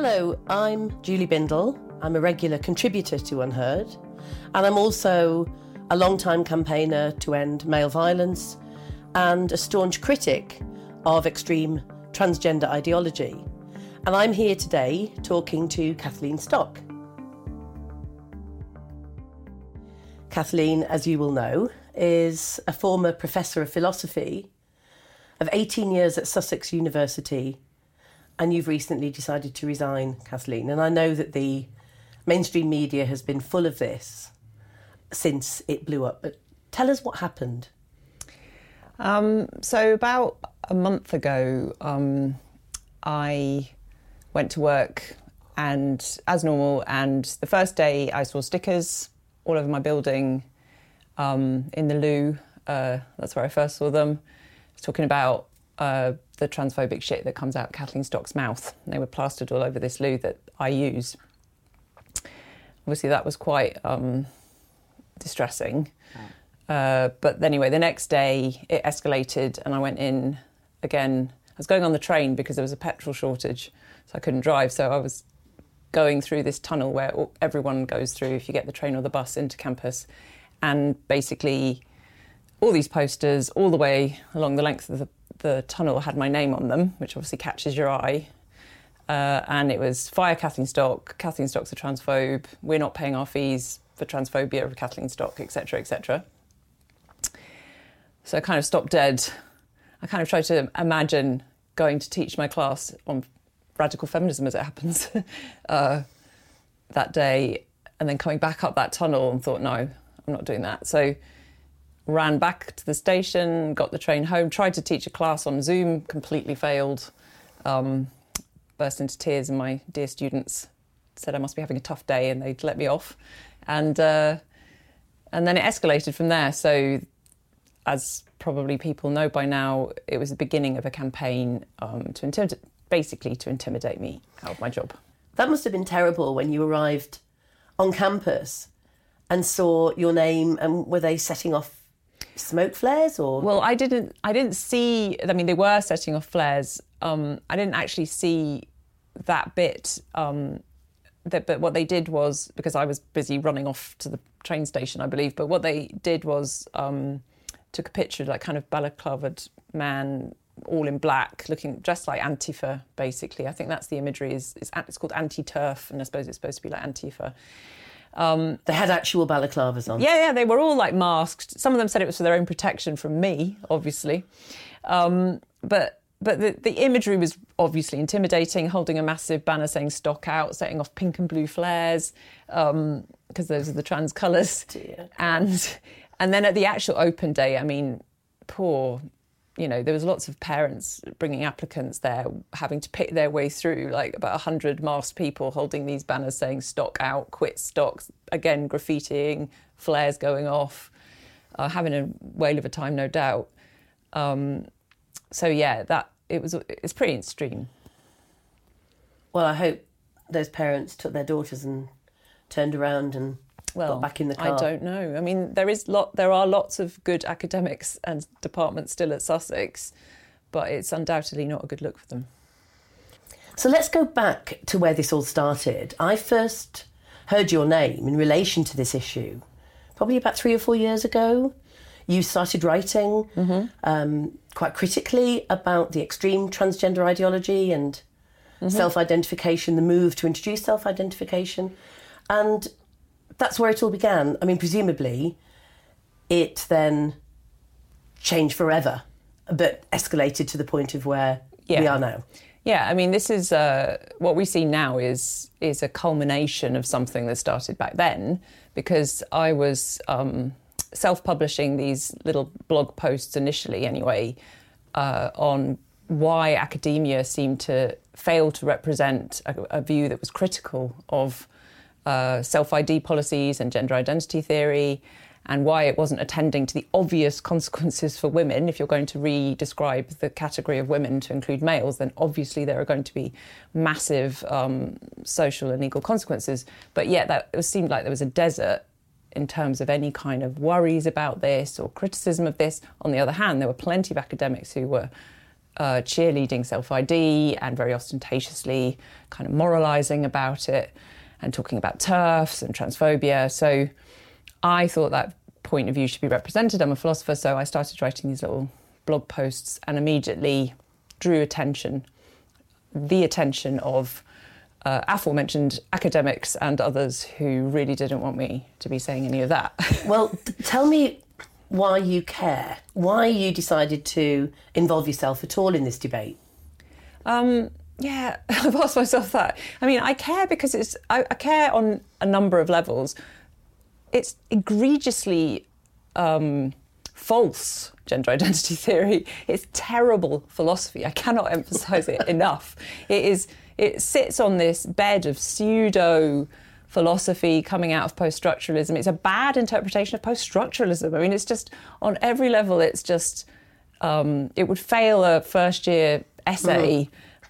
Hello, I'm Julie Bindel. I'm a regular contributor to Unheard, and I'm also a long-time campaigner to end male violence and a staunch critic of extreme transgender ideology. And I'm here today talking to Kathleen Stock. Kathleen, as you will know, is a former professor of philosophy of 18 years at Sussex University and you've recently decided to resign, Kathleen. And I know that the mainstream media has been full of this since it blew up. But tell us what happened. Um, so about a month ago, um, I went to work and as normal. And the first day, I saw stickers all over my building um, in the loo. Uh, that's where I first saw them. Talking about uh, the transphobic shit that comes out Kathleen Stock's mouth. And they were plastered all over this loo that I use. Obviously, that was quite um, distressing. Uh, but anyway, the next day it escalated, and I went in again. I was going on the train because there was a petrol shortage, so I couldn't drive. So I was going through this tunnel where everyone goes through if you get the train or the bus into campus, and basically all these posters all the way along the length of the the tunnel had my name on them, which obviously catches your eye. Uh, and it was fire Kathleen Stock. Kathleen Stock's a transphobe. We're not paying our fees for transphobia of Kathleen Stock, etc., etc. So I kind of stopped dead. I kind of tried to imagine going to teach my class on radical feminism as it happens uh, that day, and then coming back up that tunnel and thought, no, I'm not doing that. So ran back to the station, got the train home, tried to teach a class on Zoom, completely failed. Um, burst into tears, and my dear students said I must be having a tough day, and they'd let me off. And uh, and then it escalated from there. So, as probably people know by now, it was the beginning of a campaign um, to intimidate, basically to intimidate me out of my job. That must have been terrible when you arrived on campus and saw your name, and were they setting off smoke flares or? Well i didn't i didn't see i mean they were setting off flares. Um, i didn't actually see that bit um, that, but what they did was because i was busy running off to the train station i believe but what they did was um, took a picture of like kind of balaclavaed man all in black looking dressed like antifa basically. I think that's the imagery is it's, it's called anti-turf and i suppose it's supposed to be like antifa um, they had actual balaclavas on. Yeah, yeah, they were all like masked. Some of them said it was for their own protection from me, obviously. Um, but but the, the imagery was obviously intimidating, holding a massive banner saying stock out, setting off pink and blue flares, because um, those are the trans colours. And and then at the actual open day, I mean, poor you know, there was lots of parents bringing applicants there, having to pick their way through, like about 100 masked people holding these banners saying stock out, quit stocks, again, graffitiing, flares going off, uh, having a whale of a time, no doubt. Um, so, yeah, that it was, it's pretty extreme. Well, I hope those parents took their daughters and turned around and well, got back in the car? I don't know. I mean, there is lot. There are lots of good academics and departments still at Sussex, but it's undoubtedly not a good look for them. So let's go back to where this all started. I first heard your name in relation to this issue probably about three or four years ago. you started writing um, quite critically about the extreme transgender ideology and self identification, the move to introduce self identification. And that's where it all began. I mean, presumably, it then changed forever, but escalated to the point of where yeah. we are now. Yeah, I mean, this is uh, what we see now is is a culmination of something that started back then, because I was um, self-publishing these little blog posts initially, anyway, uh, on why academia seemed to fail to represent a, a view that was critical of uh, self ID policies and gender identity theory, and why it wasn't attending to the obvious consequences for women. If you're going to re-describe the category of women to include males, then obviously there are going to be massive um, social and legal consequences. But yet, that it seemed like there was a desert in terms of any kind of worries about this or criticism of this. On the other hand, there were plenty of academics who were uh, cheerleading self ID and very ostentatiously kind of moralising about it and talking about turfs and transphobia. So I thought that point of view should be represented. I'm a philosopher, so I started writing these little blog posts and immediately drew attention, the attention of uh, aforementioned academics and others who really didn't want me to be saying any of that. Well, tell me why you care, why you decided to involve yourself at all in this debate. Um, yeah, I've asked myself that. I mean, I care because it's I, I care on a number of levels. It's egregiously um, false gender identity theory. It's terrible philosophy. I cannot emphasize it enough. It is. It sits on this bed of pseudo philosophy coming out of post structuralism. It's a bad interpretation of post structuralism. I mean, it's just on every level. It's just um, it would fail a first year essay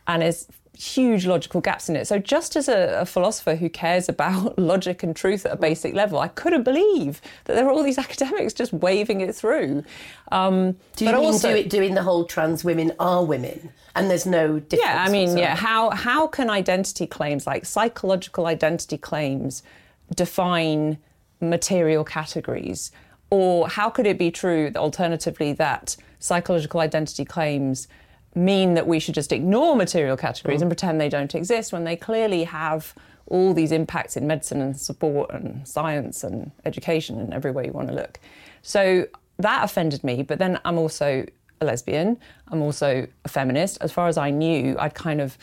and there's huge logical gaps in it. So just as a, a philosopher who cares about logic and truth at a basic level, I couldn't believe that there were all these academics just waving it through. Um, Do you but mean also, do it, doing the whole trans women are women and there's no difference? yeah, I mean, yeah. How how can identity claims like psychological identity claims define material categories, or how could it be true, alternatively, that psychological identity claims mean that we should just ignore material categories and mm. pretend they don't exist when they clearly have all these impacts in medicine and support and science and education and every way you want to look. So that offended me, but then I'm also a lesbian. I'm also a feminist. As far as I knew, I'd kind of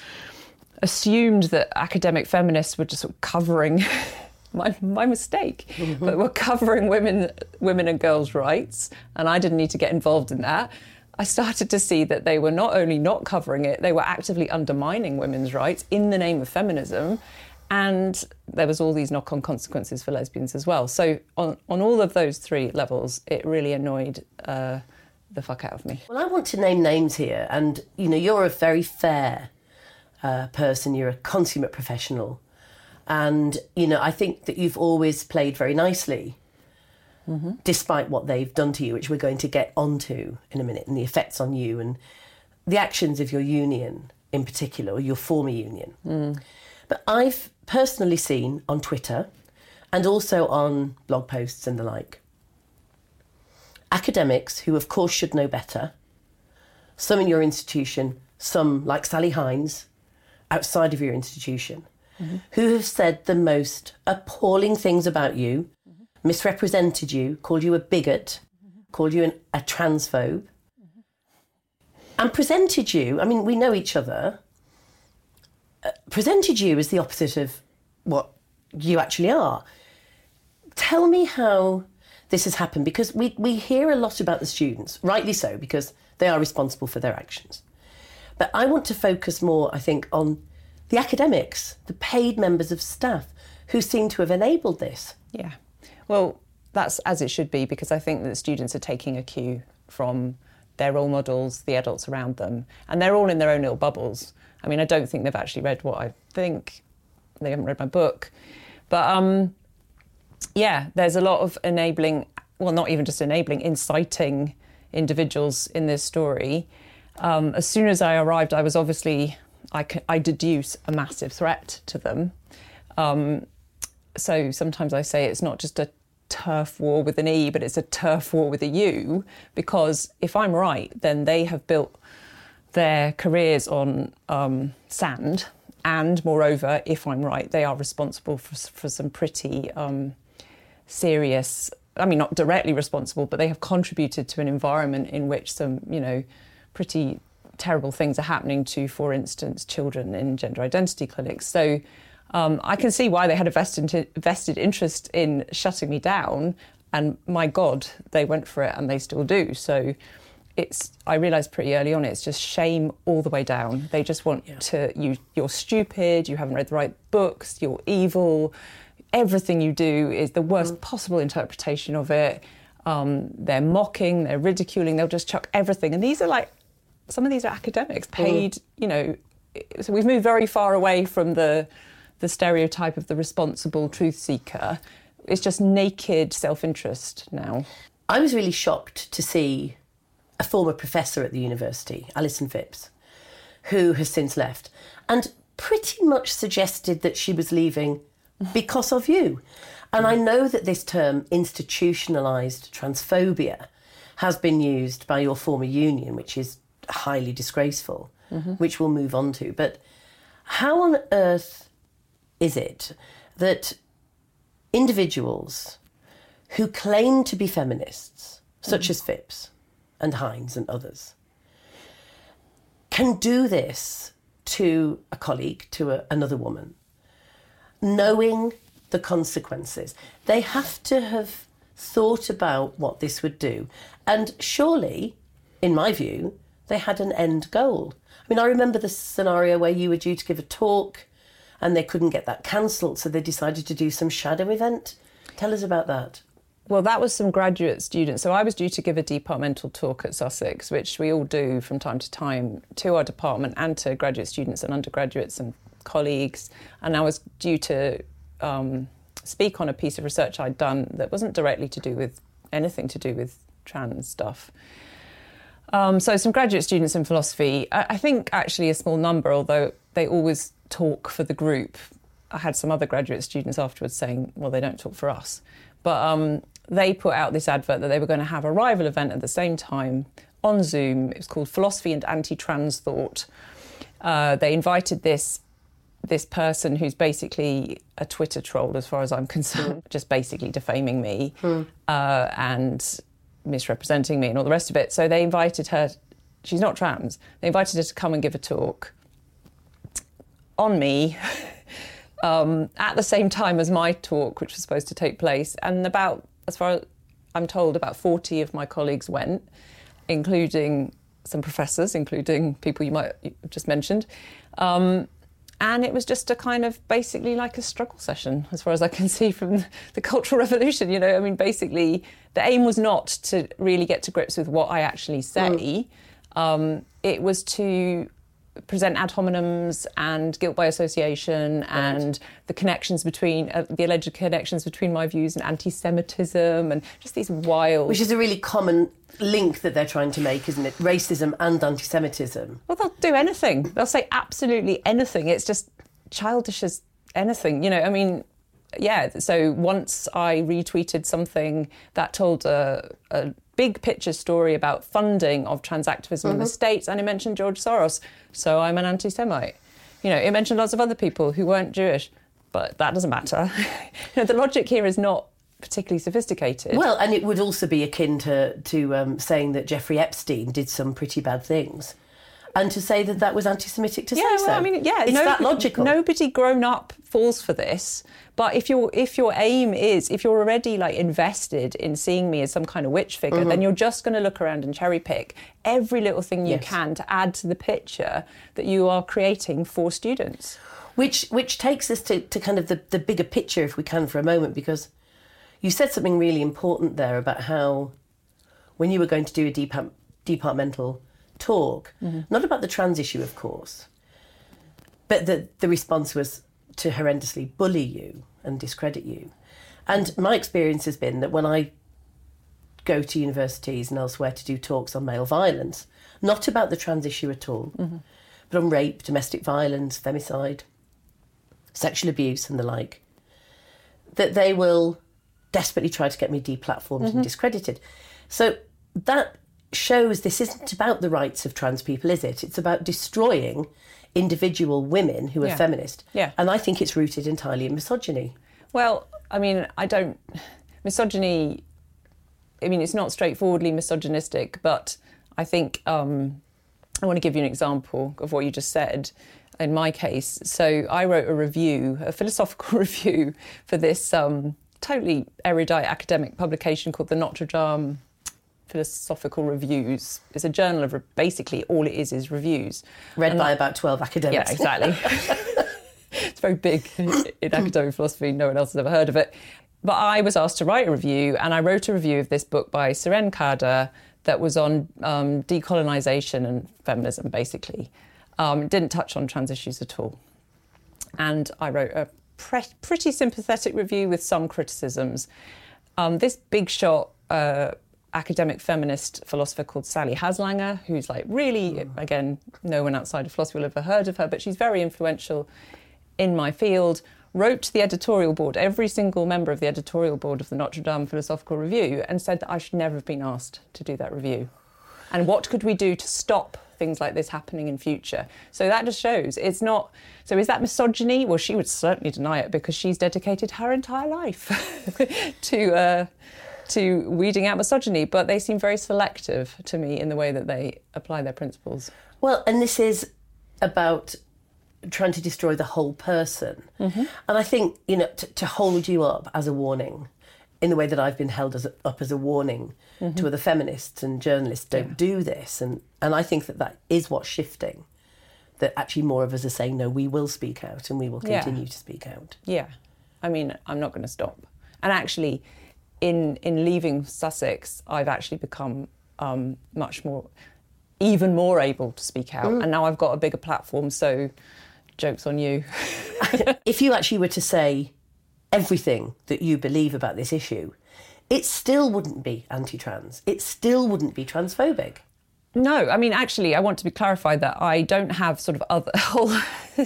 assumed that academic feminists were just sort of covering my, my mistake, mm-hmm. but were covering women women and girls' rights, and I didn't need to get involved in that. I started to see that they were not only not covering it, they were actively undermining women's rights in the name of feminism. And there was all these knock-on consequences for lesbians as well. So on, on all of those three levels, it really annoyed uh, the fuck out of me. Well, I want to name names here, and you know, you're a very fair uh, person. You're a consummate professional, and you know, I think that you've always played very nicely, despite what they've done to you, which we're going to get onto in a minute, and the effects on you and the actions of your union in particular, or your former union. But I've personally seen on Twitter, and also on blog posts and the like, academics who, of course, should know better, some in your institution, some like Sally Hines outside of your institution, who have said the most appalling things about you, misrepresented you, called you a bigot, called you an, a transphobe, and presented you. I mean, we know each other. uh, presented you as the opposite of what you actually are. Tell me how this has happened because we, we hear a lot about the students, rightly so, because they are responsible for their actions. But I want to focus more, I think, on the academics, the paid members of staff who seem to have enabled this. Yeah. Well, that's as it should be because I think that students are taking a cue from their role models, the adults around them, and they're all in their own little bubbles. I mean, I don't think they've actually read what I think. They haven't read my book. But um, yeah, there's a lot of enabling, well, not even just enabling, inciting individuals in this story. Um, as soon as I arrived, I was obviously, I deduce a massive threat to them. Um, so sometimes I say it's not just a turf war with an E, but it's a turf war with a U, because if I'm right, then they have built their careers on um, sand. And moreover, if I'm right, they are responsible for, for some pretty um, serious, I mean, not directly responsible, but they have contributed to an environment in which some, you know, pretty terrible things are happening to, for instance, children in gender identity clinics. So um, I can see why they had a vested, vested interest in shutting me down. And my God, they went for it and they still do. So it's I realised pretty early on it's just shame all the way down. They just want yeah. to you you're stupid, you haven't read the right books, you're evil. Everything you do is the worst mm. possible interpretation of it. Um, they're mocking, they're ridiculing, they'll just chuck everything. And these are like some of these are academics paid, mm. you know. So we've moved very far away from the the stereotype of the responsible truth seeker. It's just naked self interest now. I was really shocked to see a former professor at the university, Alison Phipps, who has since left, and pretty much suggested that she was leaving because of you. And I know that this term, institutionalised transphobia, has been used by your former union, which is highly disgraceful, mm-hmm. which we'll move on to. But how on earth is it that individuals who claim to be feminists, such mm-hmm. as Phipps, and Hines and others, can do this to a colleague, to a, another woman, knowing the consequences. They have to have thought about what this would do. And surely, in my view, they had an end goal. I mean, I remember the scenario where you were due to give a talk and they couldn't get that cancelled, so they decided to do some shadow event. Tell us about that. Well, that was some graduate students. So I was due to give a departmental talk at Sussex, which we all do from time to time to our department and to graduate students and undergraduates and colleagues. And I was due to um, speak on a piece of research I'd done that wasn't directly to do with anything to do with trans stuff. Um, so some graduate students in philosophy, I, I think actually a small number, although they always talk for the group. I had some other graduate students afterwards saying, well, they don't talk for us. But um, they put out this advert that they were going to have a rival event at the same time on Zoom. It was called Philosophy and Anti-Trans Thought. Uh, they invited this this person who's basically a Twitter troll, as far as I'm concerned, just basically defaming me hmm. uh, and misrepresenting me and all the rest of it. So they invited her. She's not trans. They invited her to come and give a talk on me. Um, at the same time as my talk, which was supposed to take place, and about as far as I'm told, about 40 of my colleagues went, including some professors, including people you might have just mentioned. Um, and it was just a kind of basically like a struggle session, as far as I can see from the Cultural Revolution. You know, I mean, basically, the aim was not to really get to grips with what I actually say. Mm. Um, it was to present ad hominems and guilt by association right. and the connections between uh, the alleged connections between my views and anti-Semitism and just these wild, which is a really common link that they're trying to make, isn't it? Racism and anti-Semitism. Well, they'll do anything. They'll say absolutely anything. It's just childish as anything. You know, I mean, yeah. So once I retweeted something that told a, a big picture story about funding of trans activism mm-hmm. in the mm-hmm. States, and it mentioned George Soros. So I'm an anti Semite. You know, it mentioned lots of other people who weren't Jewish, but that doesn't matter. you know, the logic here is not particularly sophisticated. Well, and it would also be akin to, to um, saying that Jeffrey Epstein did some pretty bad things. And to say that that was anti-Semitic to yeah, say well, so. I mean, yeah, it's no, that logical. Nobody grown up falls for this. But if your if your aim is if you're already like invested in seeing me as some kind of witch figure, mm-hmm. then you're just going to look around and cherry pick every little thing you yes. can to add to the picture that you are creating for students. Which which takes us to, to kind of the, the bigger picture, if we can, for a moment, because you said something really important there about how when you were going to do a depart- departmental talk, mm-hmm. not about the trans issue, of course, but the the response was to horrendously bully you and discredit you. And my experience has been that when I go to universities and elsewhere to do talks on male violence, not about the trans issue at all, mm-hmm. but on rape, domestic violence, femicide, sexual abuse, and the like, that they will desperately try to get me deplatformed and discredited. So that shows this isn't about the rights of trans people, is it? It's about destroying individual women who are Yeah. feminist. Yeah. And I think it's rooted entirely in misogyny. Well, I mean, I don't. Misogyny, I mean, it's not straightforwardly misogynistic, but I think um, I want to give you an example of what you just said in my case. So I wrote a review, a philosophical review for this um, totally erudite academic publication called the Notre Dame Philosophical Reviews. It's a journal of re- basically all it is is reviews. Read And by about 12 academics. yeah, exactly. it's very big in academic philosophy. No one else has ever heard of it. But I was asked to write a review, and I wrote a review of this book by Serene Khader that was on um, decolonization and feminism, basically. Um, it didn't touch on trans issues at all. And I wrote a pre- pretty sympathetic review with some criticisms. Um, this big shot uh, academic feminist philosopher called Sally Haslanger, who's like really, again, no one outside of philosophy will ever heard of her, but she's very influential in my field, wrote to the editorial board, every single member of the editorial board of the Notre Dame Philosophical Review, and said that I should never have been asked to do that review. And what could we do to stop things like this happening in future? So that just shows it's not. So is that misogyny? Well, she would certainly deny it because she's dedicated her entire life to uh, to weeding out misogyny. But they seem very selective to me in the way that they apply their principles. Well, and this is about trying to destroy the whole person. Mm-hmm. And I think, you know, to, to hold you up as a warning in the way that I've been held as a, up as a warning Mm-hmm. to other feminists and journalists don't do this. And, and I think that that is what's shifting. That actually more of us are saying, no, we will speak out and we will Yeah. continue to speak out. Yeah, I mean, I'm not going to stop. And actually, in in leaving Sussex, I've actually become um, much more, even more able to speak out. And now I've got a bigger platform. So, jokes on you. if you actually were to say everything that you believe about this issue, it still wouldn't be anti trans. It still wouldn't be transphobic. No, I mean, actually, I want to be clarified that I don't have sort of other whole,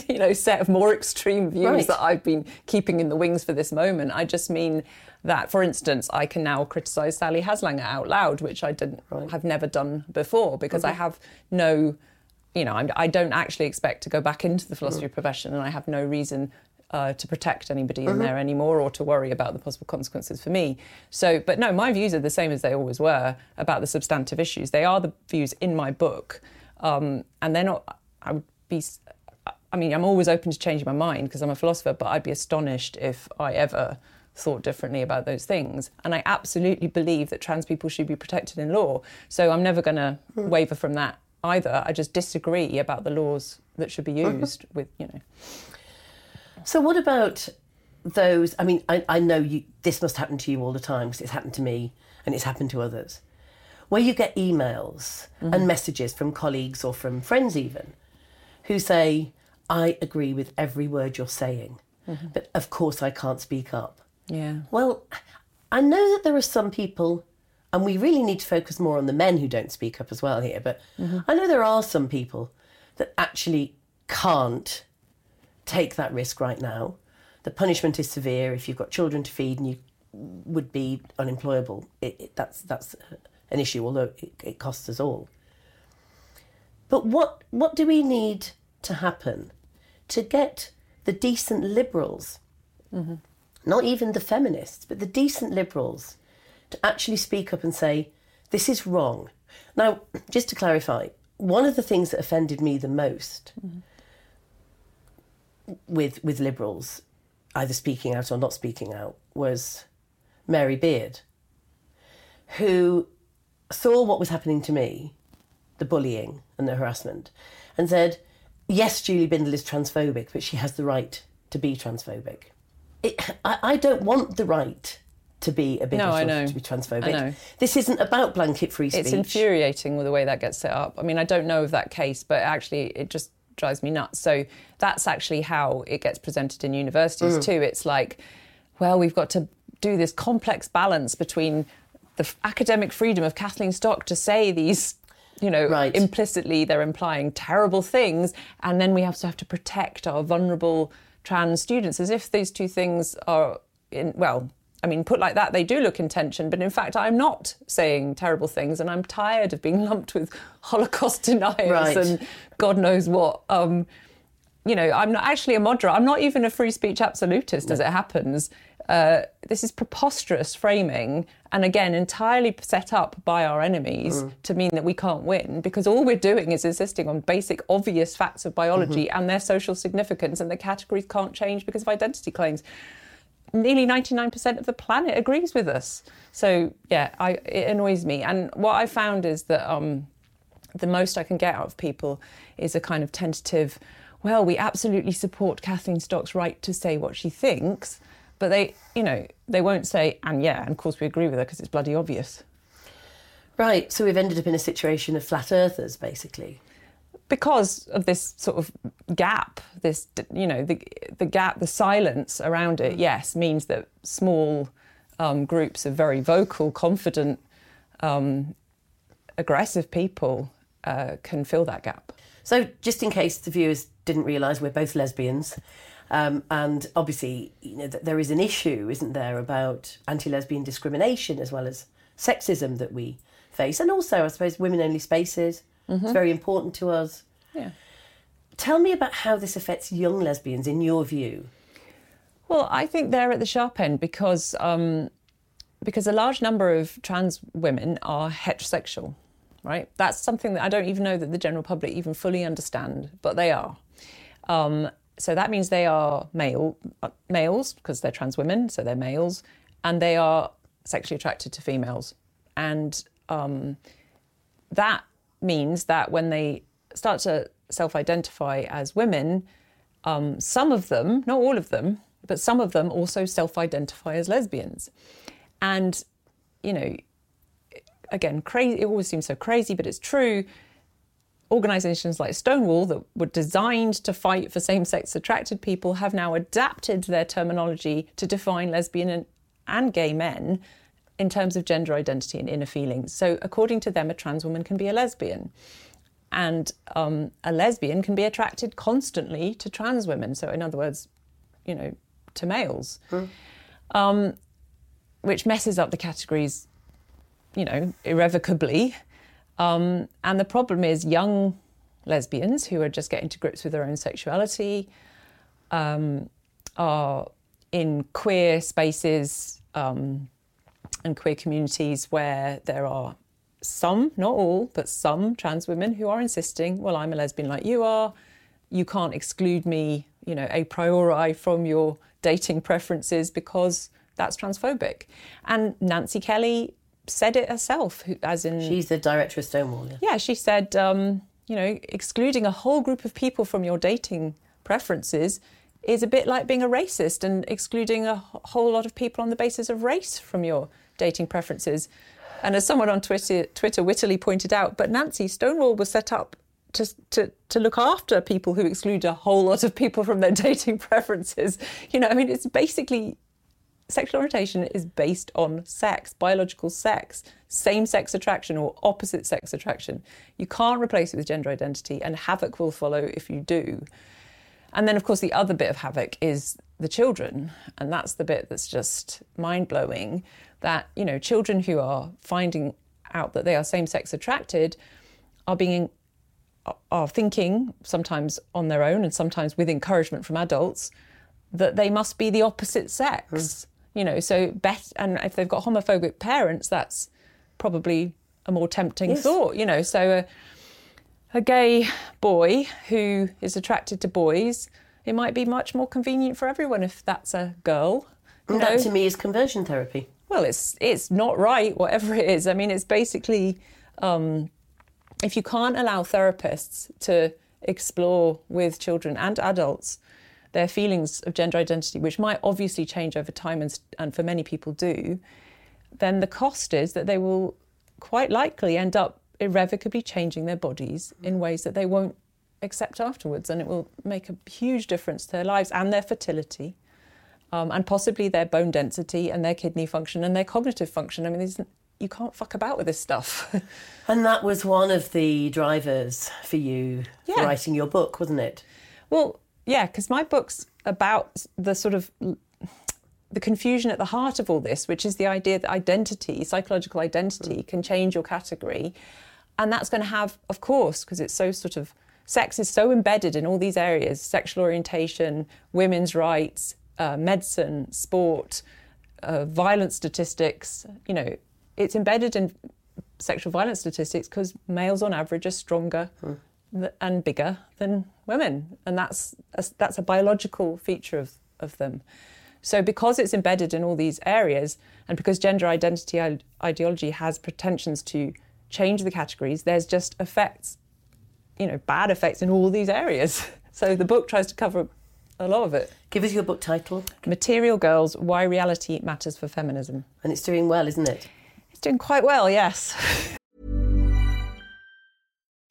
you know, set of more extreme views Right. that I've been keeping in the wings for this moment. I just mean that, for instance, I can now criticise Sally Haslanger out loud, which I didn't have never done before because I have no, you know, I'm, I don't actually expect to go back into the philosophy profession, and I have no reason. Uh, to protect anybody in there anymore or to worry about the possible consequences for me. So, but no, my views are the same as they always were about the substantive issues. They are the views in my book, um, and they're not. I would be. I mean, I'm always open to changing my mind because I'm a philosopher, but I'd be astonished if I ever thought differently about those things. And I absolutely believe that trans people should be protected in law. So I'm never going to hmm. waver from that either. I just disagree about the laws that should be uh-huh. used with, you know. So, what about those? I mean, I, I know you, this must happen to you all the time because it's happened to me and it's happened to others, where you get emails and mm-hmm. messages from colleagues or from friends, even, who say, I agree with every word you're saying, mm-hmm. but of course I can't speak up. Yeah. Well, I know that there are some people, and we really need to focus more on the men who don't speak up as well here, but mm-hmm. I know there are some people that actually can't take that risk right now. The punishment is severe if you've got children to feed and you would be unemployable. It, it, that's that's an issue, although it, it costs us all. But what what do we need to happen to get the decent liberals, mm-hmm. Not even the feminists, but the decent liberals, to actually speak up and say this is wrong? Now, just to clarify, one of the things that offended me the most with with liberals, either speaking out or not speaking out, was Mary Beard, who saw what was happening to me, the bullying and the harassment, and said, "Yes, Julie Bindel is transphobic, but she has the right to be transphobic." It, I, I don't want the right to be a bigot No, I know. to be transphobic. I know. This isn't about blanket free speech. It's infuriating with the way that gets set up. I mean, I don't know of that case, but actually, it just drives me nuts. So that's actually how it gets presented in universities Mm. too. It's like, well, we've got to do this complex balance between the f- academic freedom of Kathleen Stock to say these. You know, Right. implicitly they're implying terrible things, and then we have to have to protect our vulnerable trans students, as if these two things are, in, well, I mean, put like that, they do look in tension, but in fact, I'm not saying terrible things, and I'm tired of being lumped with Holocaust deniers Right. and God knows what. Um, you know, I'm not actually a moderate. I'm not even a free speech absolutist, as it happens. Uh, this is preposterous framing, and again, entirely set up by our enemies to mean that we can't win, because all we're doing is insisting on basic, obvious facts of biology and their social significance, and the categories can't change because of identity claims nearly 99% of the planet agrees with us. So yeah, I, it annoys me. And what I found is that um, the most I can get out of people is a kind of tentative, well, we absolutely support Kathleen Stock's right to say what she thinks, but they, you know, they won't say, and yeah, and of course we agree with her because it's bloody obvious. Right, so we've ended up in a situation of flat earthers, basically. because of this sort of gap, this you know the the gap, the silence around it, yes, means that small um, groups of very vocal, confident, um, aggressive people uh, can fill that gap. So, just in case the viewers didn't realise, we're both lesbians. Um, and obviously, you know, th- there is an issue, isn't there, about anti-lesbian discrimination as well as sexism that we face, and also, I suppose, women-only spaces. It's very important to us. Yeah. Tell me about how this affects young lesbians, in your view. Well, I think they're at the sharp end because um, because a large number of trans women are heterosexual, right? That's something that I don't even know that the general public even fully understand, but they are. Um, so that means they are male uh, males because they're trans women, so they're males, and they are sexually attracted to females, and um, that means that when they start to self-identify as women, um, some of them, not all of them, but some of them also self-identify as lesbians, and you know, again, crazy. It always seems so crazy, but it's true organisations like Stonewall that were designed to fight for same sex attracted people have now adapted their terminology to define lesbian and, and gay men in terms of gender identity and inner feelings. So, according to them, a trans woman can be a lesbian. And um, a lesbian can be attracted constantly to trans women. So, in other words, you know, to males, um, which messes up the categories, you know, irrevocably. Um, and the problem is young lesbians who are just getting to grips with their own sexuality um, are in queer spaces um, and queer communities where there are some, not all, but some trans women who are insisting, well, I'm a lesbian like you are. You can't exclude me, you know, a priori from your dating preferences because that's transphobic. And Nancy Kelly said it herself, as in She's the director of Stonewall. Yeah. yeah, she said, um, you know, excluding a whole group of people from your dating preferences is a bit like being a racist and excluding a whole lot of people on the basis of race from your dating preferences. And as someone on Twitter, Twitter wittily pointed out, but Nancy, Stonewall was set up to, to, to look after people who exclude a whole lot of people from their dating preferences. You know, I mean, it's basically sexual orientation is based on sex, biological sex, same sex attraction or opposite sex attraction. You can't replace it with gender identity, and havoc will follow if you do. And then, of course, the other bit of havoc is the children. And that's the bit that's just mind blowing that, you know, children who are finding out that they are same sex attracted are being are thinking sometimes on their own and sometimes with encouragement from adults that they must be the opposite sex. You know, so bet and if they've got homophobic parents, that's probably a more tempting Yes. thought. You know, so a, a gay boy who is attracted to boys, it might be much more convenient for everyone if that's a girl. And that know? to me is conversion therapy. Well, it's it's not right, whatever it is. I mean, it's basically um, if you can't allow therapists to explore with children and adults their feelings of gender identity, which might obviously change over time and, and for many people do, then the cost is that they will quite likely end up irrevocably changing their bodies in ways that they won't accept afterwards, and it will make a huge difference to their lives and their fertility um, and possibly their bone density and their kidney function and their cognitive function. I mean, you can't fuck about with this stuff. And that was one of the drivers for you Yeah. writing your book, wasn't it? well, yeah, because my book's about the sort of the confusion at the heart of all this, which is the idea that identity, psychological identity, can change your category. And that's going to have, of course, because it's so sort of, sex is so embedded in all these areas sexual orientation, women's rights, uh, medicine, sport, uh, violence statistics. You know, it's embedded in sexual violence statistics because males on average are stronger th- and bigger than women. And that's a, that's a biological feature of, of them. So, because it's embedded in all these areas, and because gender identity ideology has pretensions to change the categories, there's just effects, you know, bad effects in all these areas. So, the book tries to cover a lot of it. Give us your book title. Material Girls Why Reality Matters for Feminism. And it's doing well, isn't it? It's doing quite well, yes.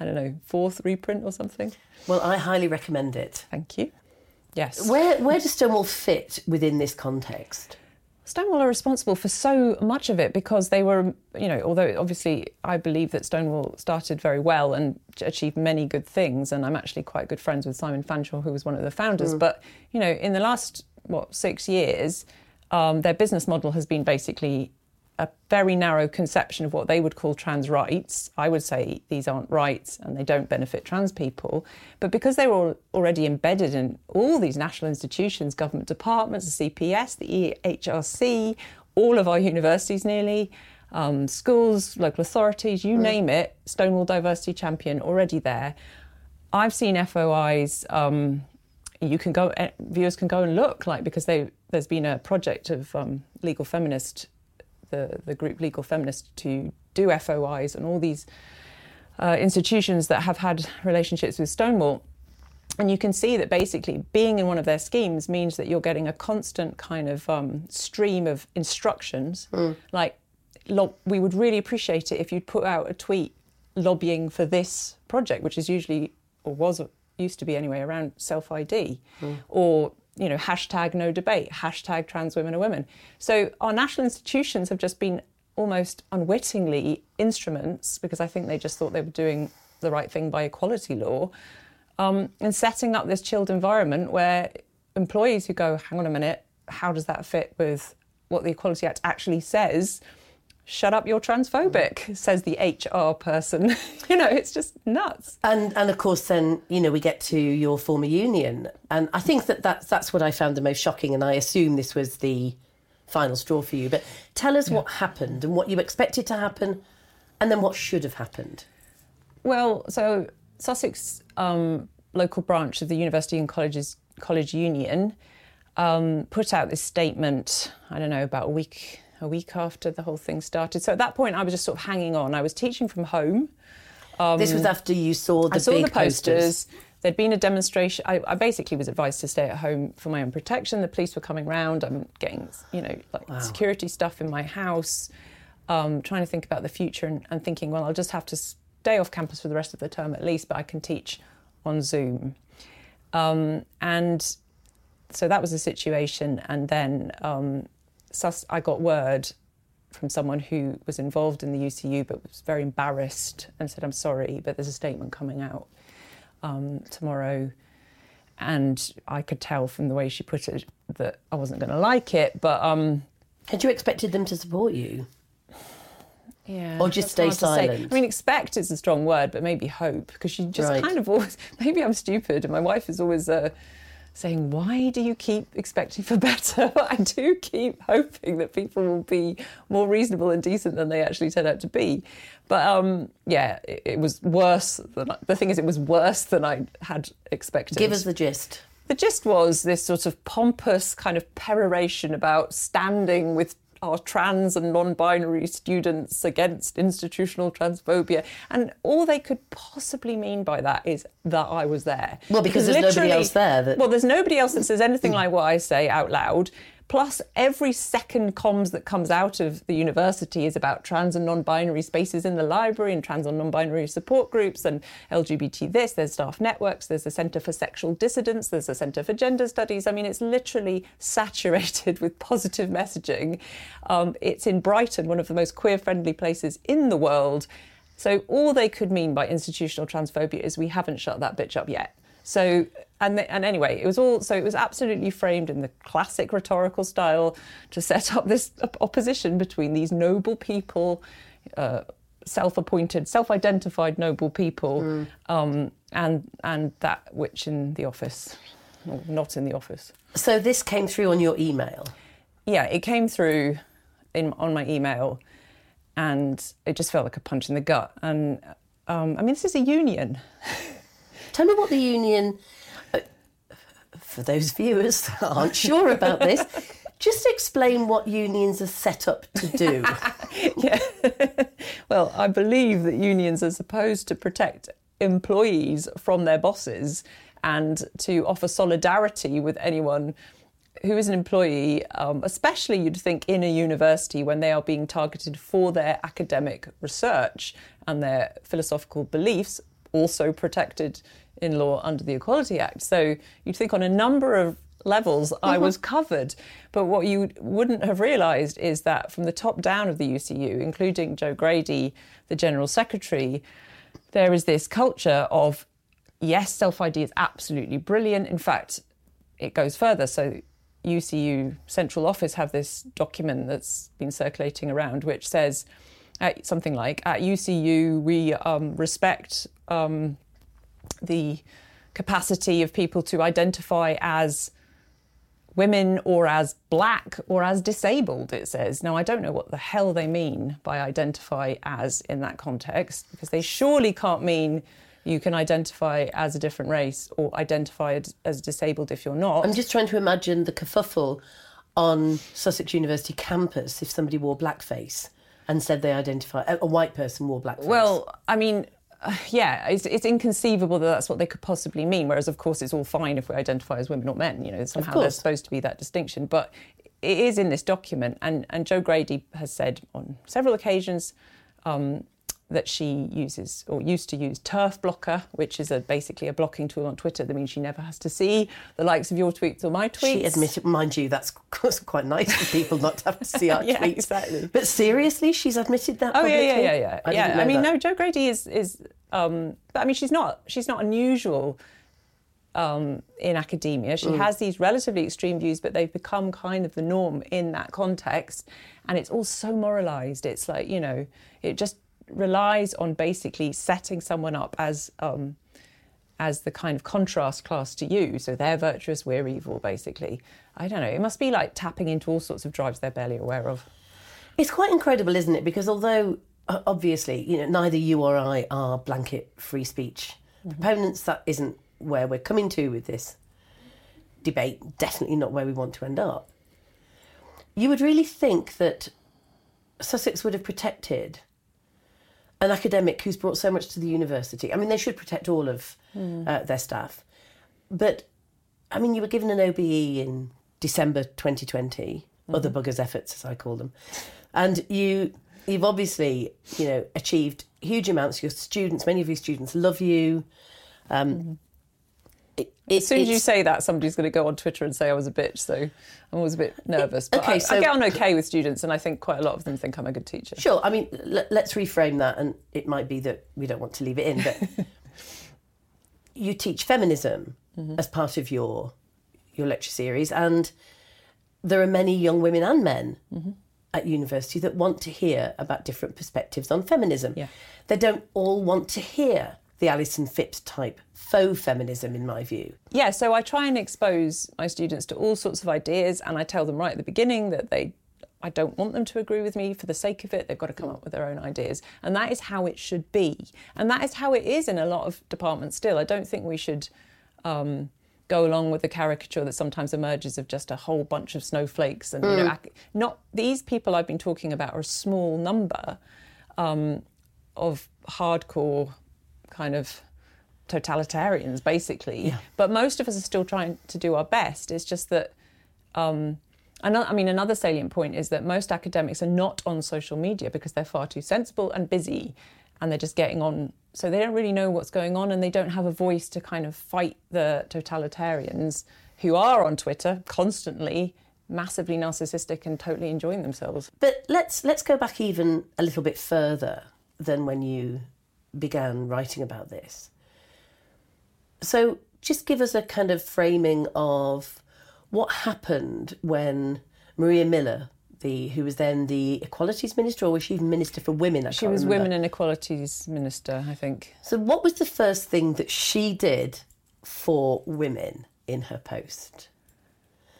I don't know, fourth reprint or something. Well, I highly recommend it. Thank you. Yes. Where, where does Stonewall fit within this context? Stonewall are responsible for so much of it because they were, you know, although obviously I believe that Stonewall started very well and achieved many good things, and I'm actually quite good friends with Simon Fanshawe, who was one of the founders. But, you know, in the last, what, six years, um, their business model has been basically a very narrow conception of what they would call trans rights. I would say these aren't rights and they don't benefit trans people. But because they were already embedded in all these national institutions, government departments, the CPS, the EHRC, all of our universities nearly, um, schools, local authorities, you name it, Stonewall Diversity Champion already there. I've seen FOIs. Um, you can go, eh, viewers can go and look, like because they, there's been a project of um, Legal Feminist the, the group Legal Feminist to do FOIs and all these uh, institutions that have had relationships with Stonewall. And you can see that basically being in one of their schemes means that you're getting a constant kind of um, stream of instructions. Like, lo- we would really appreciate it if you'd put out a tweet lobbying for this project, which is usually, or was, used to be anyway, around self ID, or you know, hashtag no debate, hashtag trans women are women. So our national institutions have just been almost unwittingly instruments, because I think they just thought they were doing the right thing by equality law, um, and setting up this chilled environment where employees who go, hang on a minute, how does that fit with what the Equality Act actually says? Shut up, you're transphobic, says the HR person. you know, it's just nuts. And and of course, then you know we get to your former union, and I think that that's that's what I found the most shocking, and I assume this was the final straw for you. But tell us what happened and what you expected to happen, and then what should have happened. Well, so Sussex um, local branch of the University and Colleges College Union um, put out this statement. I don't know about a week a week after the whole thing started. So at that point, I was just sort of hanging on. I was teaching from home. this was after you saw the I saw the posters. There'd been a demonstration. I, I basically was advised to stay at home for my own protection. The police were coming round. I'm getting, you know, like security stuff in my house. Um, trying to think about the future and, and thinking, well, I'll just have to stay off campus for the rest of the term at least, but I can teach on Zoom. Um, and so that was the situation. And then um, sus- I got word from someone who was involved in the UCU but was very embarrassed and said, I'm sorry, but there's a statement coming out um, tomorrow. And I could tell from the way she put it that I wasn't going to like it. But um, Had you expected them to support you? yeah, Or just stay hard to say. silent? I mean, expect is a strong word, but maybe hope because she just Right. kind of always. Maybe I'm stupid, and my wife is always uh, saying, "Why do you keep expecting for better?" I do keep hoping that people will be more reasonable and decent than they actually turn out to be. But um, yeah, it, it was worse than I, the thing is, it was worse than I had expected. Give us the gist. The gist was this sort of pompous kind of peroration about standing with our trans and non binary students against institutional transphobia. And all they could possibly mean by that is that I was there. Well, because there's nobody else there that- Well, there's nobody else that says anything mm. like what I say out loud. Plus, every second comms that comes out of the university is about trans and non binary spaces in the library and trans and non binary support groups and LGBT this. There's staff networks, there's a Centre for Sexual Dissidence, there's a Centre for Gender Studies. I mean, it's literally saturated with positive messaging. Um, it's in Brighton, one of the most queer friendly places in the world. So, all they could mean by institutional transphobia is we haven't shut that bitch up yet. So, and the, and anyway, it was all so it was absolutely framed in the classic rhetorical style to set up this opposition between these noble people, uh, self-appointed, self-identified noble people, um, and and that which in the office, or not in the office. So this came through on your email. Yeah, it came through in on my email, and it just felt like a punch in the gut. And um, I mean, this is a union. Tell me what the union, uh, for those viewers that aren't sure about this, just explain what unions are set up to do. yeah. well, I believe that unions are supposed to protect employees from their bosses and to offer solidarity with anyone who is an employee, um, especially you'd think in a university when they are being targeted for their academic research and their philosophical beliefs, also protected in law under the Equality Act. So you'd think on a number of levels I was covered. But what you wouldn't have realised is that from the top down of the UCU, including Jo Grady, the General Secretary, there is this culture of yes, self ID is absolutely brilliant. In fact, it goes further. So UCU central office have this document that's been circulating around, which says uh, something like, "At UCU, we um, respect um, the capacity of people to identify as." women or as black or as disabled, it says. Now, I don't know what the hell they mean by identify as in that context, because they surely can't mean you can identify as a different race or identify as- disabled if you're not. I'm just trying to imagine the kerfuffle on Sussex University campus if somebody wore blackface and said they identify a, a white person wore blackface. Well, I mean, uh, yeah, it's, it's inconceivable that that's what they could possibly mean. Whereas, of course, it's all fine if we identify as women or men. You know, somehow there's supposed to be that distinction, but it is in this document. And and Jo Grady has said on several occasions. Um, that she uses or used to use TERF Blocker, which is a, basically a blocking tool on Twitter that means she never has to see the likes of your tweets or my tweets. she admitted, mind you, that's quite nice for people not to have to see our Yeah, tweets. exactly. But seriously, she's admitted that. Oh yeah, yeah, yeah, yeah. I yeah, I mean, that. no, Jo Grady is is. Um, but I mean, she's not she's not unusual um, in academia. She has these relatively extreme views, but they've become kind of the norm in that context, and it's all so moralised. It's like you know, it just relies on basically setting someone up as. Um, as the kind of contrast class to you, so they're virtuous, we're evil, basically. I don't know. It must be like tapping into all sorts of drives they're barely aware of. It's quite incredible, isn't it? Because although obviously, you know, neither you or I are blanket free speech Mm-hmm. proponents, that isn't where we're coming to with this. debate, definitely not where we want to end up. You would really think that Sussex would have protected an academic who's brought so much to the university. I mean, they should protect all of uh, their staff. But, I mean, you were given an OBE in December 2020, other buggers' efforts, as I call them. And you, you've obviously, you know, achieved huge amounts. Your students, many of your students love you. Um, it- As soon as you say that, somebody's going to go on Twitter and say I was a bitch. So I'm always a bit nervous. But okay, I, so- I get on okay with students, and I think quite a lot of them think I'm a good teacher. Sure. I mean, let, let's reframe that, and it might be that we don't want to leave it in, but you teach feminism mm-hmm. as part of your your lecture series, and there are many young women and men mm-hmm. at university that want to hear about different perspectives on feminism. Yeah. They don't all want to hear the Alison Phipps type faux feminism, in my view. Yeah, so I try and expose my students to all sorts of ideas, and I tell them right at the beginning that they. I don't want them to agree with me for the sake of it. They've got to come up with their own ideas. And that is how it should be. And that is how it is in a lot of departments still. I don't think we should um, go along with the caricature that sometimes emerges of just a whole bunch of snowflakes. And, you know, ac- not these people I've been talking about are a small number um, of hardcore kind of totalitarians, basically. But most of us are still trying to do our best. It's just that, um, ano- I mean, another salient point is that most academics are not on social media because they're far too sensible and busy, and they're just getting on. So they don't really know what's going on, and they don't have a voice to kind of fight the totalitarians who are on Twitter constantly, massively narcissistic and totally enjoying themselves. But let's let's go back even a little bit further than when you began writing about this. So just give us a kind of framing of what happened when Maria Miller, the who was then the Equalities Minister, or was she even Minister for Women? I She was remember. Women and Equalities Minister, I think. So what was the first thing that she did for women in her post?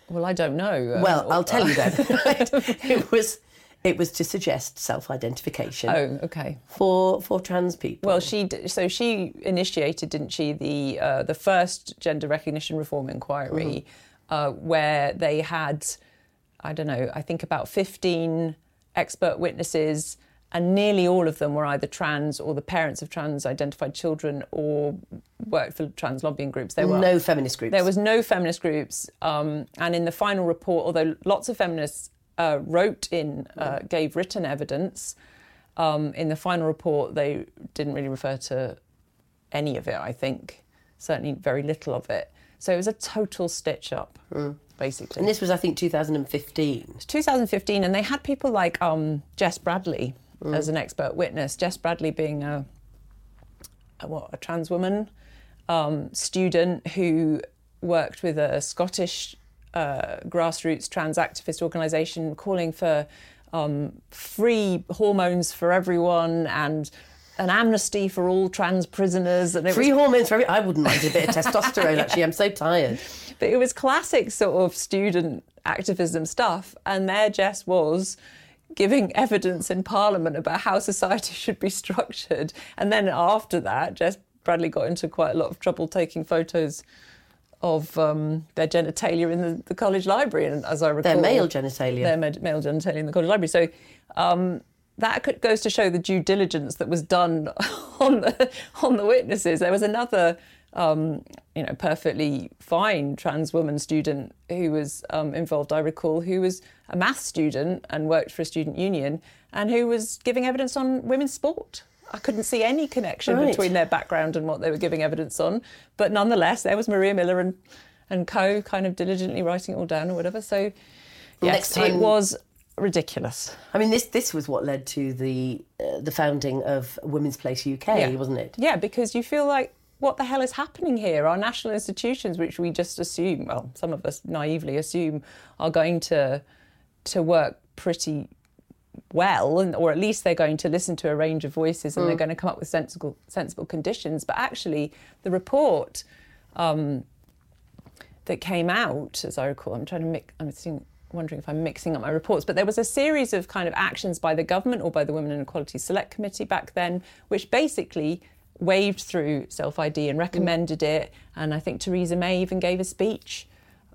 Well, I don't know. Um, Well, I'll tell you then. it was it was to suggest self-identification Oh, okay. for for trans people. Well, she so she initiated, didn't she, the uh, the first gender recognition reform inquiry, uh, where they had, I don't know, I think about fifteen expert witnesses, and nearly all of them were either trans or the parents of trans-identified children or worked for trans lobbying groups. There were no feminist groups. there was no feminist groups, um, and in the final report, although lots of feminists uh, wrote in, uh, gave written evidence, um, in the final report they didn't really refer to any of it. I think certainly very little of it. So it was a total stitch up, basically. and this was, I think, 2015. 2015, and they had people like um, Jess Bradley as an expert witness. Jess Bradley being a, a what a trans woman um, student who worked with a Scottish uh, grassroots trans activist organisation calling for um, free hormones for everyone and an amnesty for all trans prisoners. And Free was hormones for every. I wouldn't mind a bit of testosterone. Actually, I'm so tired. but it was classic sort of student activism stuff. And there Jess was giving evidence in Parliament about how society should be structured. And then after that, Jess Bradley got into quite a lot of trouble taking photos of um, their genitalia in the, the college library. And as I recall, Their male genitalia. their ma- male genitalia in the college library. So um, that could, goes to show the due diligence that was done on the on the witnesses. There was another, um, you know, perfectly fine trans woman student who was um, involved. I recall who was a maths student and worked for a student union, and who was giving evidence on women's sport. I couldn't see any connection Right. between their background and what they were giving evidence on, but nonetheless, there was Maria Miller and and co. kind of diligently writing it all down or whatever. So yes, Next time- it was ridiculous. I mean, this this was what led to the uh, the founding of Women's Place UK, wasn't it? Yeah, because you feel like, what the hell is happening here? Our national institutions, which we just assume, well, some of us naively assume, are going to to work pretty well, and, or at least they're going to listen to a range of voices and they're going to come up with sensible sensible conditions. But actually, the report. Um, that came out, as I recall. I'm trying to mix. I'm seeing, wondering if I'm mixing up my reports, but there was a series of kind of actions by the government or by the Women and Equality Select Committee back then, which basically waved through self ID and recommended it. And I think Theresa May even gave a speech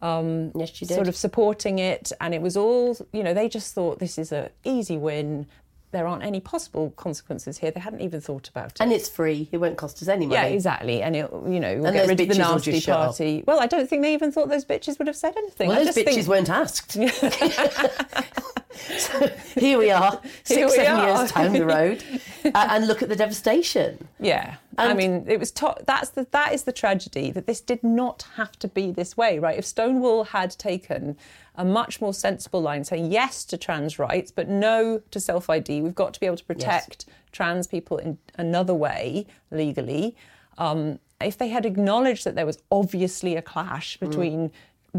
um, Yes, she did. sort of supporting it, and it was all you know. They just thought this is an easy win. There aren't any possible consequences here. They hadn't even thought about it. And it's free. It won't cost us any money. yeah, exactly. And it, you know, we'll And get rid of the nasty party. Well, I don't think they even thought those bitches would have said anything. Well, I those just bitches think, weren't asked. so here we are, six, we seven are. years down the road, uh, and look at the devastation. Yeah, I mean, it was to- that's the that is the tragedy that this did not have to be this way, right? If Stonewall had taken a much more sensible line, saying yes to trans rights but no to self ID, we've got to be able to protect trans people in another way legally. Um, if they had acknowledged that there was obviously a clash between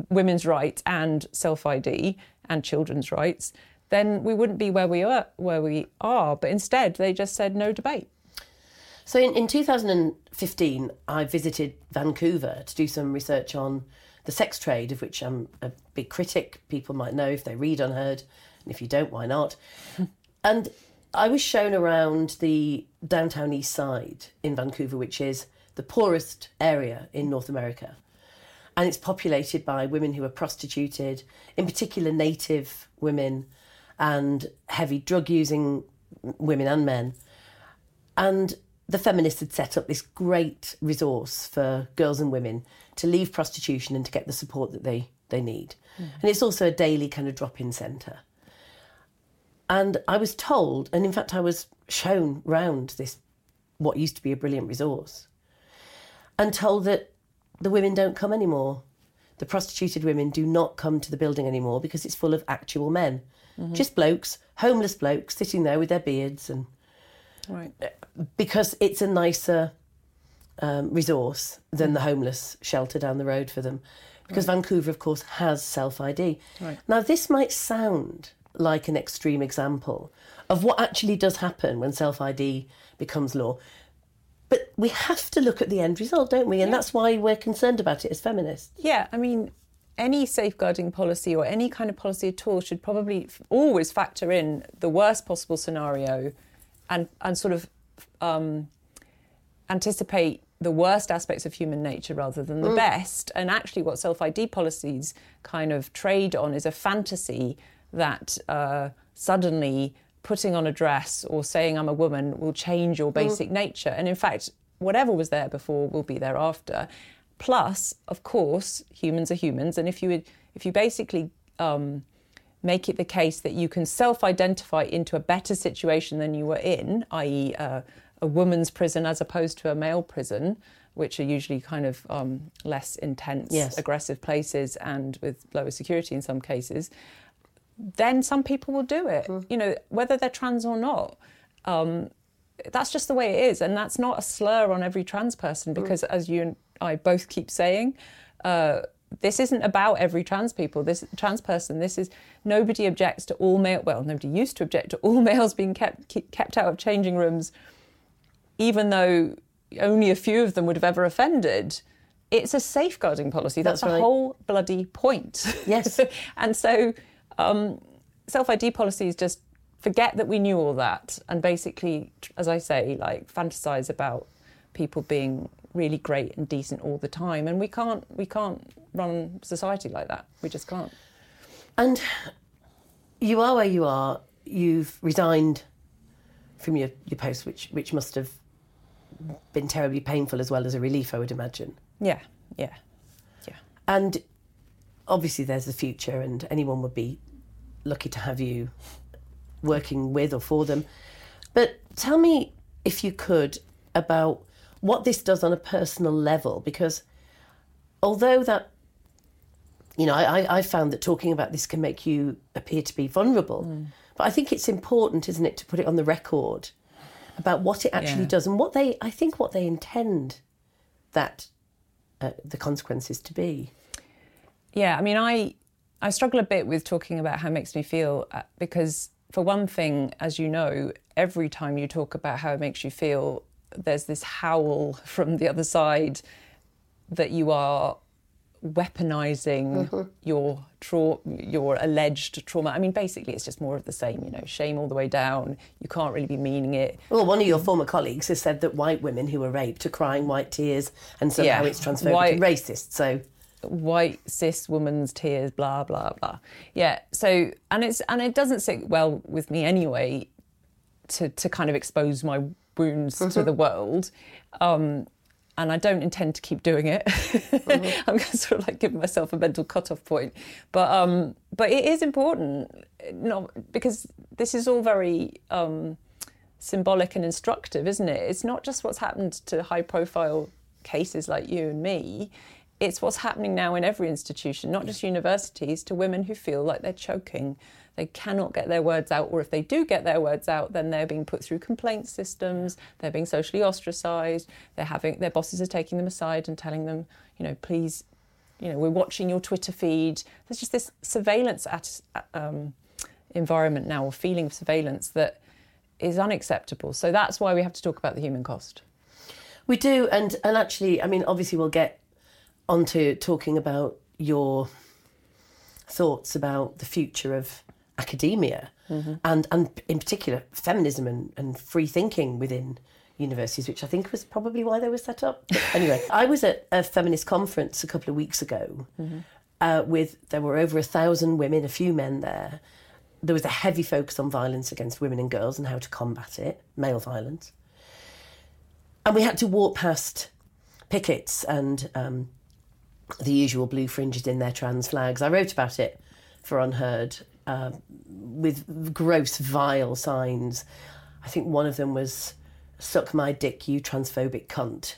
women's rights and self ID and children's rights, then we wouldn't be where we are. Where we are, but instead they just said no debate. So in, in 2015, I visited Vancouver to do some research on the sex trade, of which I'm a big critic. People might know if they read UnHerd, and if you don't, why not? and I was shown around the downtown east side in Vancouver, which is the poorest area in North America. And it's populated by women who are prostituted, in particular native women and heavy drug using women and men. And the feminists had set up this great resource for girls and women to leave prostitution and to get the support that they, they need. Hmm. And it's also a daily kind of drop in centre. And I was told, and in fact, I was shown round this, what used to be a brilliant resource, and told that the women don't come anymore. The prostituted women do not come to the building anymore because it's full of actual men. Mm-hmm. Just blokes, homeless blokes sitting there with their beards and Right. Uh, because it's a nicer um, resource than the mm. homeless shelter down the road for them. Because Vancouver, of course, has self ID. Right. Now, this might sound like an extreme example of what actually does happen when self ID becomes law. But we have to look at the end result, don't we? And that's why we're concerned about it as feminists. Yeah, I mean, any safeguarding policy or any kind of policy at all should probably always factor in the worst possible scenario and, and sort of um, anticipate the worst aspects of human nature rather than the best. And actually, what self ID policies kind of trade on is a fantasy that uh, suddenly putting on a dress or saying I'm a woman will change your basic nature. And in fact, whatever was there before will be there after. Plus, of course, humans are humans, and if you if you basically um, make it the case that you can self-identify into a better situation than you were in, i.e., uh, a woman's prison as opposed to a male prison, which are usually kind of um, less intense, Yes. aggressive places and with lower security in some cases, then some people will do it. You know, whether they're trans or not. Um, that's just the way it is, and that's not a slur on every trans person because, as you and I both keep saying, uh, this isn't about every trans people. This trans person. This is nobody objects to all male. Well, nobody used to object to all males being kept keep, kept out of changing rooms, even though only a few of them would have ever offended. It's a safeguarding policy. That's, That's the right. whole bloody point. Yes. and so um, self ID policies just forget that we knew all that and basically, as I say, like fantasize about people being really great and decent all the time. And we can't we can't run society like that. We just can't. And you are where you are. You've resigned from your, your post, which, which must have been terribly painful as well as a relief, I would imagine. Yeah, yeah, yeah. And obviously, there's the future, and anyone would be lucky to have you working with or for them. But tell me, if you could, about what this does on a personal level, because although that, you know, I, I- found that talking about this can make you appear to be vulnerable. But I think it's important, isn't it, to put it on the record about what it actually Yeah. does and what they, I think, what they intend that uh, the consequences to be. Yeah, I mean, I I struggle a bit with talking about how it makes me feel uh, because, for one thing, as you know, every time you talk about how it makes you feel, there's this howl from the other side that you are weaponizing your tra- your alleged trauma. I mean, basically, it's just more of the same. You know, shame all the way down. You can't really be meaning it. Well, one of your former colleagues has said that white women who were raped are crying white tears and somehow Yeah. it's transphobic White- and racist. So, white cis woman's tears, blah blah blah. Yeah. So and it's and it doesn't sit well with me anyway to to kind of expose my wounds to the world. Um, and I don't intend to keep doing it. I'm gonna sort of like giving myself a mental cut-off point, but um, but it is important, not because this is all very um, symbolic and instructive, isn't it? It's not just what's happened to high-profile cases like you and me. It's what's happening now in every institution, not just universities, to women who feel like they're choking. They cannot get their words out, or if they do get their words out, then they're being put through complaint systems. They're being socially ostracised. They're having their bosses are taking them aside and telling them, you know, please, you know, we're watching your Twitter feed. There's just this surveillance at, um, environment now, or feeling of surveillance that is unacceptable. So that's why we have to talk about the human cost. We do, and and actually, I mean, obviously, we'll get onto talking about your thoughts about the future of academia mm-hmm. and and in particular feminism and, and free thinking within universities, which I think was probably why they were set up. But anyway, I was at a feminist conference a couple of weeks ago mm-hmm. uh, with there were over a thousand women, a few men there. There was a heavy focus on violence against women and girls and how to combat it, male violence. And we had to walk past pickets and um, the usual blue fringes in their trans flags. I wrote about it for UnHerd uh, with gross, vile signs. I think one of them was "Suck my dick, you transphobic cunt."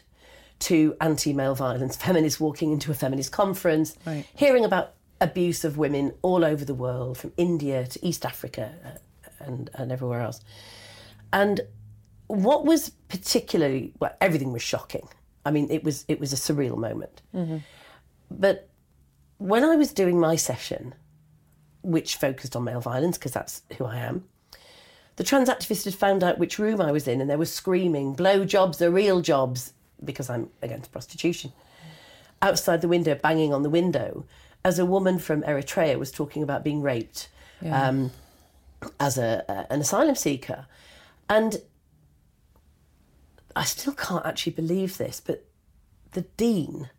To anti-male violence, feminists walking into a feminist conference, right. hearing about abuse of women all over the world, from India to East Africa uh, and, and everywhere else. And what was particularly well, everything was shocking. I mean, it was it was a surreal moment. Mm-hmm. But when I was doing my session, which focused on male violence, because that's who I am, the trans activist had found out which room I was in and they were screaming, blow jobs are real jobs, because I'm against prostitution, outside the window, banging on the window, as a woman from Eritrea was talking about being raped yeah. um, as a, a, an asylum seeker. And I still can't actually believe this, but the dean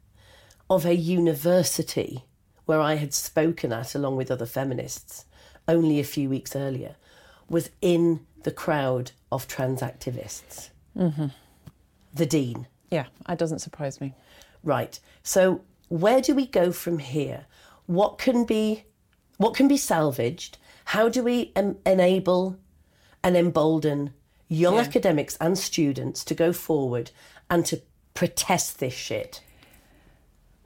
of a university where I had spoken at along with other feminists only a few weeks earlier was in the crowd of trans activists. Mm-hmm. The dean. Yeah, that doesn't surprise me. Right. So where do we go from here? What can be what can be salvaged? How do we em- enable and embolden young yeah. academics and students to go forward and to protest this shit?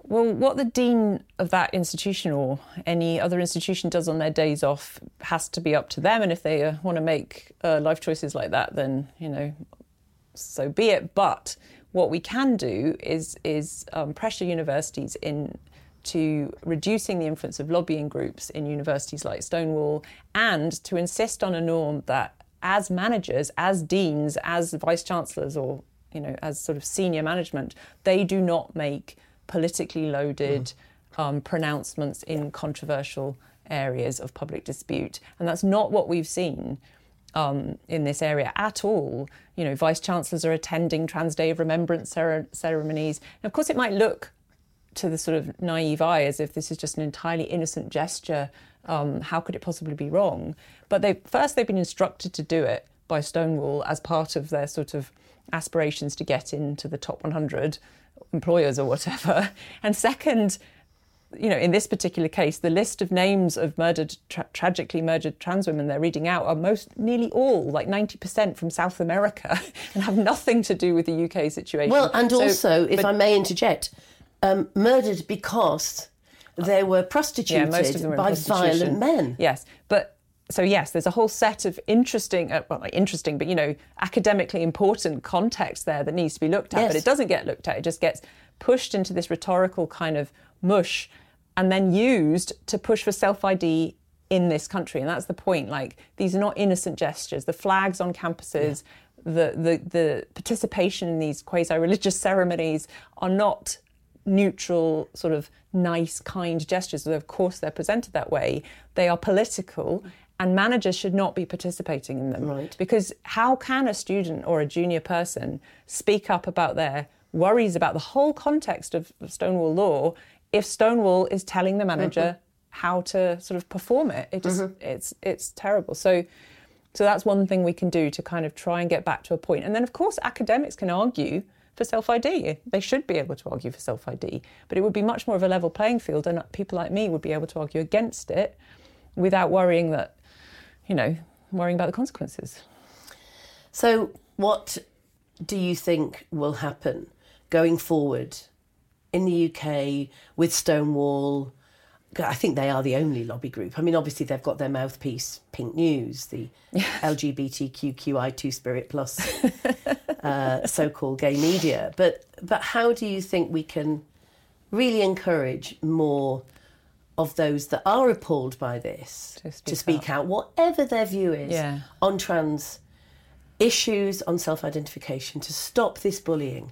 Well, what the dean of that institution or any other institution does on their days off has to be up to them. And if they uh, want to make uh, life choices like that, then you know, so be it. But what we can do is is um, pressure universities in to reducing the influence of lobbying groups in universities like Stonewall, and to insist on a norm that as managers, as deans, as vice chancellors, or you know, as sort of senior management, they do not make politically loaded mm. um, pronouncements in controversial areas of public dispute. And that's not what we've seen um, in this area at all. You know, vice chancellors are attending Trans Day of Remembrance cer- ceremonies. And of course, it might look to the sort of naive eye as if this is just an entirely innocent gesture. Um, how could it possibly be wrong? But they first they've been instructed to do it by Stonewall as part of their sort of aspirations to get into the top 100 employers or whatever. And second, you know, in this particular case, the list of names of murdered, tra- tragically murdered trans women they're reading out are most, nearly all, like 90% from South America and have nothing to do with the UK situation. Well, and so, also, if I may interject, um, murdered because they were prostituted yeah, by violent men. Yes, but so yes, there's a whole set of interesting, uh, well, not interesting, but you know, academically important context there that needs to be looked at. Yes. But it doesn't get looked at. It just gets pushed into this rhetorical kind of mush, and then used to push for self ID in this country. And that's the point. Like these are not innocent gestures. The flags on campuses, yeah. the, the the participation in these quasi-religious ceremonies are not neutral, sort of nice, kind gestures. Of course, they're presented that way. They are political and managers should not be participating in them. Right. Because how can a student or a junior person speak up about their worries about the whole context of, Stonewall law if Stonewall is telling the manager mm-hmm. how to sort of perform it. It just mm-hmm. it's it's terrible. So so that's one thing we can do to kind of try and get back to a point. And then of course academics can argue for self ID. They should be able to argue for self ID, but it would be much more of a level playing field, and people like me would be able to argue against it without worrying that, you know, worrying about the consequences. So, what do you think will happen going forward in the UK with Stonewall? I think they are the only lobby group. I mean, obviously they've got their mouthpiece, Pink News, the LGBTQI2 Spirit Plus uh, so-called gay media. But but how do you think we can really encourage more of those that are appalled by this To speak to speak out, whatever their view is Yeah. on trans issues, on self-identification, to stop this bullying?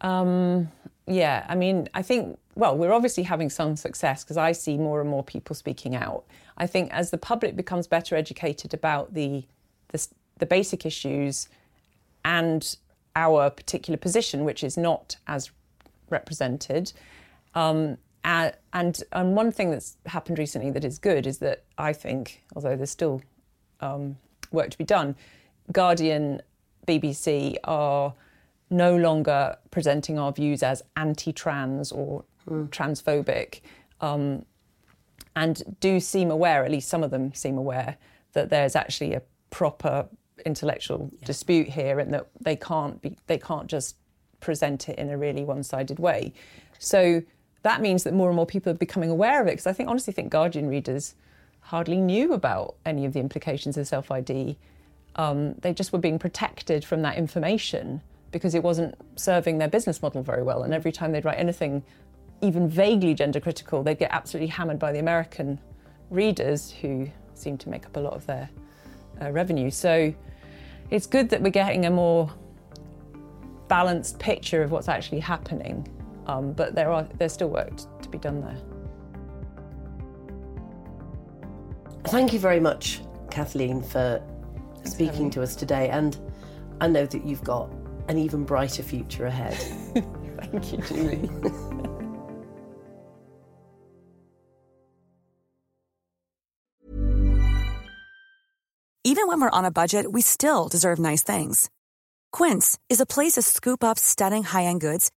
Um, yeah, I mean, I think, well, we're obviously having some success because I see more and more people speaking out. I think as the public becomes better educated about the, the, the basic issues and our particular position, which is not as represented, um, a- and, and one thing that's happened recently that is good is that I think, although there's still um, work to be done, Guardian, BBC are no longer presenting our views as anti-trans or transphobic, um, and do seem aware, at least some of them seem aware, that there's actually a proper intellectual dispute here, and that they can't be, they can't just present it in a really one-sided way. So that means that more and more people are becoming aware of it. Because I think, honestly, think Guardian readers hardly knew about any of the implications of self ID. Um, they just were being protected from that information because it wasn't serving their business model very well. And every time they'd write anything even vaguely gender critical, they'd get absolutely hammered by the American readers who seem to make up a lot of their uh, revenue. So it's good that we're getting a more balanced picture of what's actually happening. Um, but there are there's still work t- to be done there. Thank you very much, Kathleen, for speaking to us today. And I know that you've got an even brighter future ahead. Thank you, Julie. Even when we're on a budget, we still deserve nice things. Quince is a place to scoop up stunning high-end goods